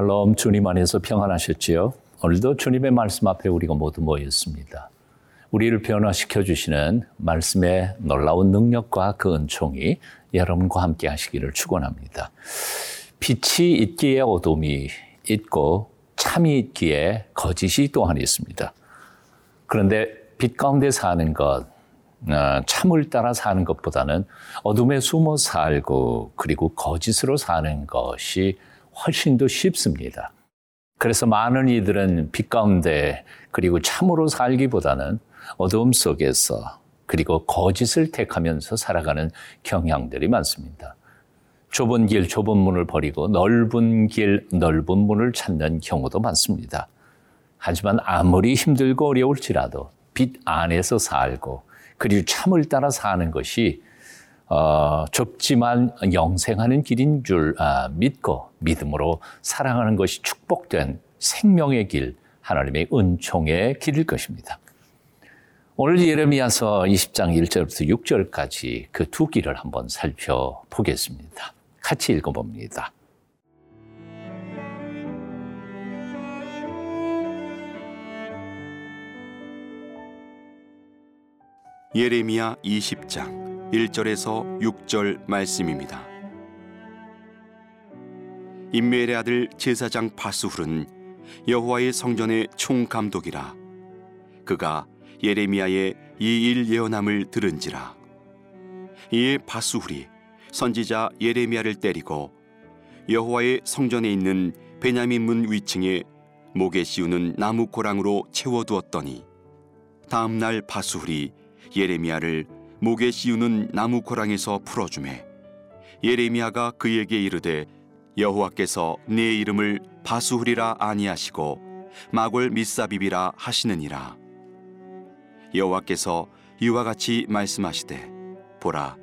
샬롬 주님 안에서 평안하셨지요? 오늘도 주님의 말씀 앞에 우리가 모두 모였습니다. 우리를 변화시켜 주시는 말씀의 놀라운 능력과 그 은총이 여러분과 함께 하시기를 축원합니다. 빛이 있기에 어둠이 있고 참이 있기에 거짓이 또한 있습니다. 그런데 빛 가운데 사는 것, 어, 참을 따라 사는 것보다는 어둠에 숨어 살고 그리고 거짓으로 사는 것이 훨씬 더 쉽습니다. 그래서 많은 이들은 빛 가운데 그리고 참으로 살기보다는 어둠 속에서 그리고 거짓을 택하면서 살아가는 경향들이 많습니다. 좁은 길, 좁은 문을 버리고 넓은 길, 넓은 문을 찾는 경우도 많습니다. 하지만 아무리 힘들고 어려울지라도 빛 안에서 살고 그리고 참을 따라 사는 것이 어, 좁지만 영생하는 길인 줄 아, 믿고 믿음으로 살아가는 것이 축복된 생명의 길, 하나님의 은총의 길일 것입니다. 오늘 예레미야서 20장 1절부터 6절까지 그 두 길을 한번 살펴보겠습니다. 같이 읽어봅니다. 예레미야 20장 1절에서 6절 말씀입니다. 임멜의 아들 제사장 바스훌은 여호와의 성전의 총감독이라 그가 예레미야의 이 일 예언함을 들은지라 이에 바스훌이 선지자 예레미야를 때리고 여호와의 성전에 있는 베냐민 문 위층에 목에 씌우는 나무 고랑으로 채워두었더니 다음 날 바스훌이 예레미야를 목에 씌우는 나무 고랑에서 풀어주매 예레미야가 그에게 이르되 여호와께서 네 이름을 바수훌이라 아니하시고 마골 미사비비라 하시느니라. 여호와께서 이와 같이 말씀하시되 보라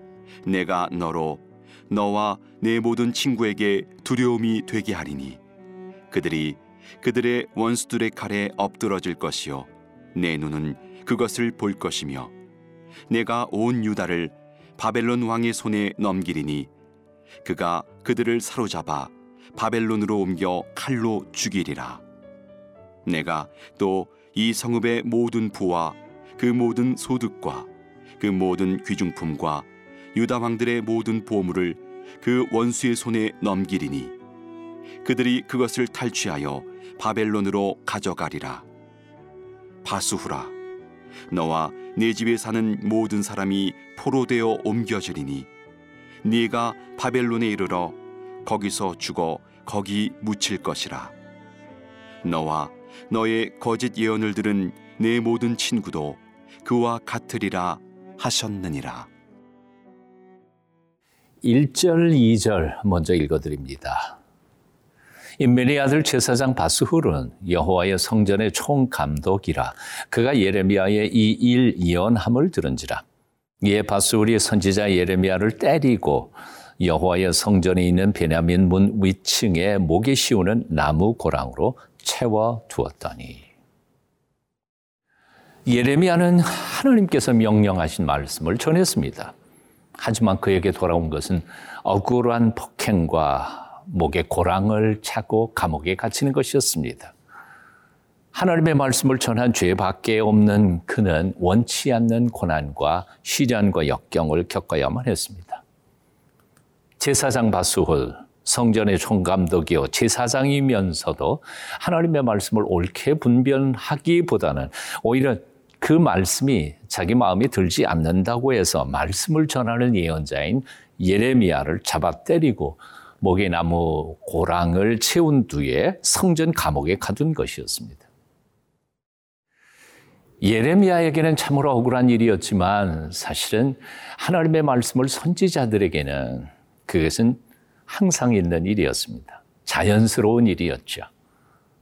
내가 너로 너와 내 모든 친구에게 두려움이 되게 하리니 그들이 그들의 원수들의 칼에 엎드러질 것이요 내 눈은 그것을 볼 것이며 내가 온 유다를 바벨론 왕의 손에 넘기리니 그가 그들을 사로잡아 바벨론으로 옮겨 칼로 죽이리라. 내가 또 이 성읍의 모든 부와 그 모든 소득과 그 모든 귀중품과 유다 왕들의 모든 보물을 그 원수의 손에 넘기리니 그들이 그것을 탈취하여 바벨론으로 가져가리라. 바수후라 너와 네 집에 사는 모든 사람이 포로되어 옮겨지리니 네가 바벨론에 이르러 거기서 죽어 거기 묻힐 것이라 너와 너의 거짓 예언을 들은 내 모든 친구도 그와 같으리라 하셨느니라 1절, 2절 먼저 읽어 드립니다. 인멜의 아들 제사장 바스훌은 여호와의 성전의 총감독이라. 그가 예레미야의 이일 예언함을 들은지라. 이에 바스훌이 선지자 예레미야를 때리고 여호와의 성전에 있는 베냐민 문 위층에 목에 씌우는 나무 고랑으로 채워 두었더니. 예레미야는 하나님께서 명령하신 말씀을 전했습니다. 하지만 그에게 돌아온 것은 억울한 폭행과 목에 고랑을 차고 감옥에 갇히는 것이었습니다. 하나님의 말씀을 전한 죄밖에 없는 그는 원치 않는 고난과 시련과 역경을 겪어야만 했습니다. 제사장 바수홀, 성전의 총감독이요 제사장이면서도 하나님의 말씀을 옳게 분별하기보다는 오히려 그 말씀이 자기 마음에 들지 않는다고 해서 말씀을 전하는 예언자인 예레미야를 잡아 때리고 목에 나무 고랑을 채운 뒤에 성전 감옥에 가둔 것이었습니다. 예레미야에게는 참으로 억울한 일이었지만 사실은 하나님의 말씀을 선지자들에게는 그것은 항상 있는 일이었습니다. 자연스러운 일이었죠.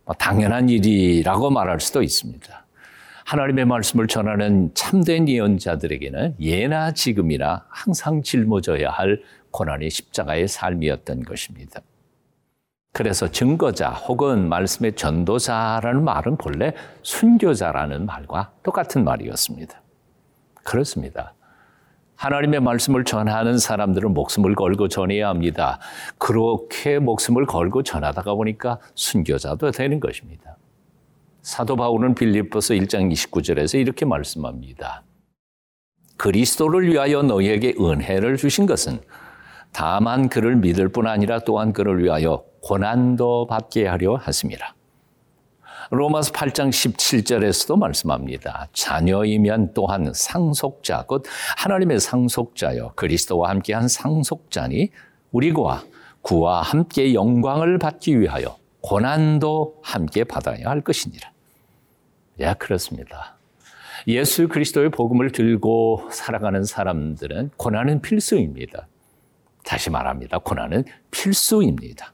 뭐 당연한 일이라고 말할 수도 있습니다. 하나님의 말씀을 전하는 참된 예언자들에게는 예나 지금이나 항상 짊어져야 할 고난의 십자가의 삶이었던 것입니다. 그래서 증거자 혹은 말씀의 전도자라는 말은 본래 순교자라는 말과 똑같은 말이었습니다. 그렇습니다. 하나님의 말씀을 전하는 사람들은 목숨을 걸고 전해야 합니다. 그렇게 목숨을 걸고 전하다가 보니까 순교자도 되는 것입니다. 사도 바울은 빌립보서 1장 29절에서 이렇게 말씀합니다. 그리스도를 위하여 너희에게 은혜를 주신 것은 다만 그를 믿을 뿐 아니라 또한 그를 위하여 고난도 받게 하려 하심이라. 로마서 8장 17절에서도 말씀합니다. 자녀이면 또한 상속자, 곧 하나님의 상속자여 그리스도와 함께한 상속자니 우리와 구와 함께 영광을 받기 위하여 고난도 함께 받아야 할 것이니라. 예, 그렇습니다. 예수 그리스도의 복음을 들고 살아가는 사람들은 고난은 필수입니다. 다시 말합니다. 고난은 필수입니다.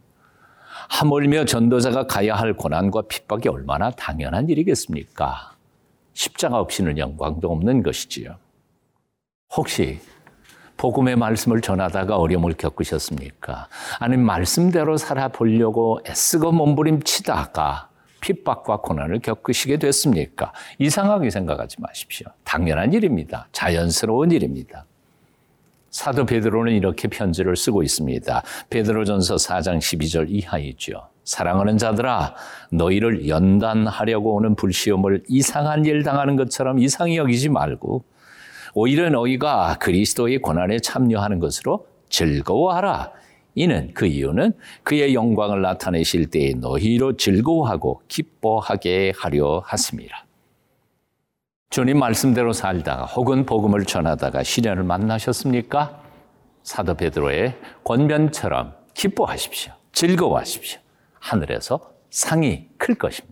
하물며 전도자가 가야 할 고난과 핍박이 얼마나 당연한 일이겠습니까? 십자가 없이는 영광도 없는 것이지요. 혹시 복음의 말씀을 전하다가 어려움을 겪으셨습니까? 아니면 말씀대로 살아보려고 애쓰고 몸부림치다가 핍박과 고난을 겪으시게 됐습니까? 이상하게 생각하지 마십시오. 당연한 일입니다. 자연스러운 일입니다. 사도 베드로는 이렇게 편지를 쓰고 있습니다. 베드로전서 4장 12절 이하이죠. 사랑하는 자들아 너희를 연단하려고 오는 불시험을 이상한 일 당하는 것처럼 이상히 여기지 말고 오히려 너희가 그리스도의 고난에 참여하는 것으로 즐거워하라. 이는 그 이유는 그의 영광을 나타내실 때에 너희로 즐거워하고 기뻐하게 하려 하심이라. 주님 말씀대로 살다가 혹은 복음을 전하다가 시련을 만나셨습니까? 사도 베드로의 권변처럼 기뻐하십시오. 즐거워하십시오. 하늘에서 상이 클 것입니다.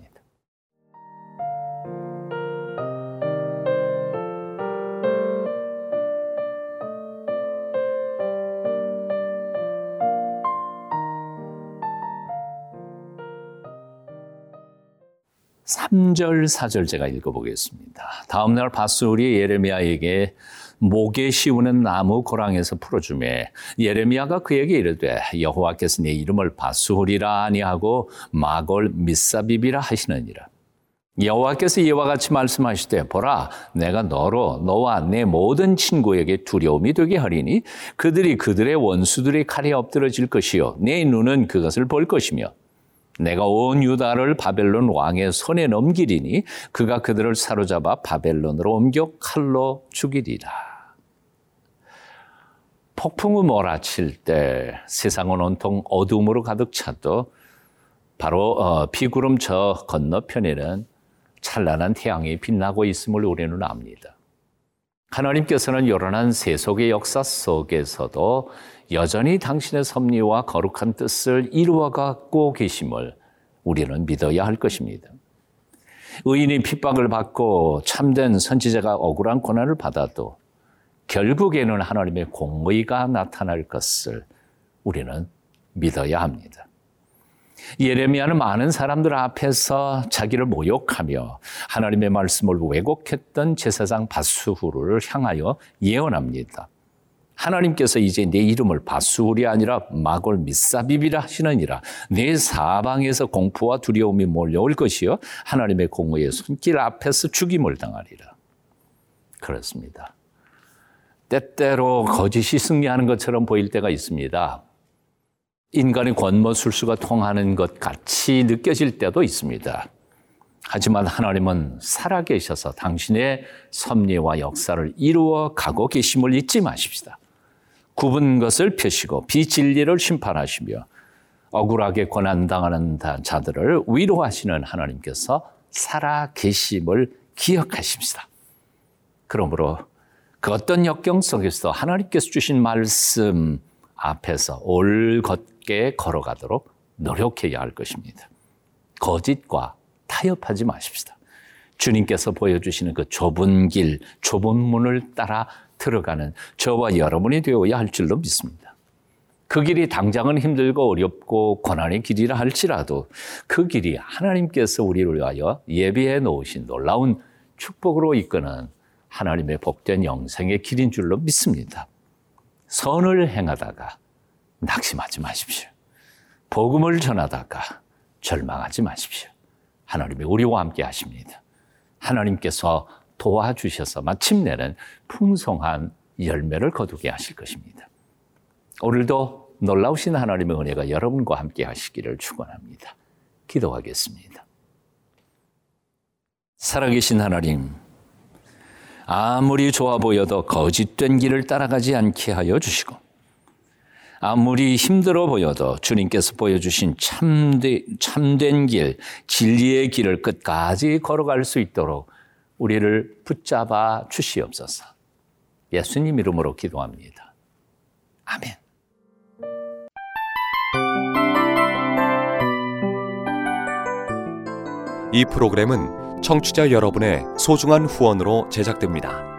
3절, 4절 제가 읽어보겠습니다. 다음날 바술이 예레미야에게 목에 씌우는 나무 고랑에서 풀어주매 예레미야가 그에게 이르되 여호와께서 내 이름을 바술이라 아니하고 마골 미사비비라 하시느니라. 여호와께서 이와 같이 말씀하시되 보라 내가 너로 너와 내 모든 친구에게 두려움이 되게 하리니 그들이 그들의 원수들의 칼에 엎드러질 것이요 내 눈은 그것을 볼 것이며 내가 온 유다를 바벨론 왕의 손에 넘기리니 그가 그들을 사로잡아 바벨론으로 옮겨 칼로 죽이리라. 폭풍우 몰아칠 때 세상은 온통 어둠으로 가득 차도 바로 어, 비구름 저 건너편에는 찬란한 태양이 빛나고 있음을 우리는 압니다. 하나님께서는 요란한 세속의 역사 속에서도 여전히 당신의 섭리와 거룩한 뜻을 이루어가고 계심을 우리는 믿어야 할 것입니다. 의인이 핍박을 받고 참된 선지자가 억울한 고난을 받아도 결국에는 하나님의 공의가 나타날 것을 우리는 믿어야 합니다. 예레미야는 많은 사람들 앞에서 자기를 모욕하며 하나님의 말씀을 왜곡했던 제사장 바수후를 향하여 예언합니다. 하나님께서 이제 내 이름을 바수울이 아니라 마골 미사비비라 하시느니라. 내 사방에서 공포와 두려움이 몰려올 것이요. 하나님의 공의의 손길 앞에서 죽임을 당하리라. 그렇습니다. 때때로 거짓이 승리하는 것처럼 보일 때가 있습니다. 인간의 권모술수가 통하는 것 같이 느껴질 때도 있습니다. 하지만 하나님은 살아계셔서 당신의 섭리와 역사를 이루어 가고 계심을 잊지 마십시다. 굽은 것을 펴시고 비진리를 심판하시며 억울하게 고난당하는 자들을 위로하시는 하나님께서 살아 계심을 기억하십시다. 그러므로 그 어떤 역경 속에서 하나님께서 주신 말씀 앞에서 올곧게 걸어가도록 노력해야 할 것입니다. 거짓과 타협하지 마십시다. 주님께서 보여주시는 그 좁은 길, 좁은 문을 따라 들어가는 저와 여러분이 되어야 할 줄로 믿습니다. 그 길이 당장은 힘들고 어렵고 고난의 길이라 할지라도 그 길이 하나님께서 우리를 위하여 예비해 놓으신 놀라운 축복으로 이끄는 하나님의 복된 영생의 길인 줄로 믿습니다. 선을 행하다가 낙심하지 마십시오. 복음을 전하다가 절망하지 마십시오. 하나님이 우리와 함께 하십니다. 하나님께서 도와주셔서 마침내는 풍성한 열매를 거두게 하실 것입니다. 오늘도 놀라우신 하나님의 은혜가 여러분과 함께 하시기를 축원합니다. 기도하겠습니다. 살아계신 하나님, 아무리 좋아 보여도 거짓된 길을 따라가지 않게 하여 주시고, 아무리 힘들어 보여도 주님께서 보여주신 참되, 참된 길, 진리의 길을 끝까지 걸어갈 수 있도록 우리를 붙잡아 주시옵소서. 예수님 이름으로 기도합니다. 아멘. 이 프로그램은 청취자 여러분의 소중한 후원으로 제작됩니다.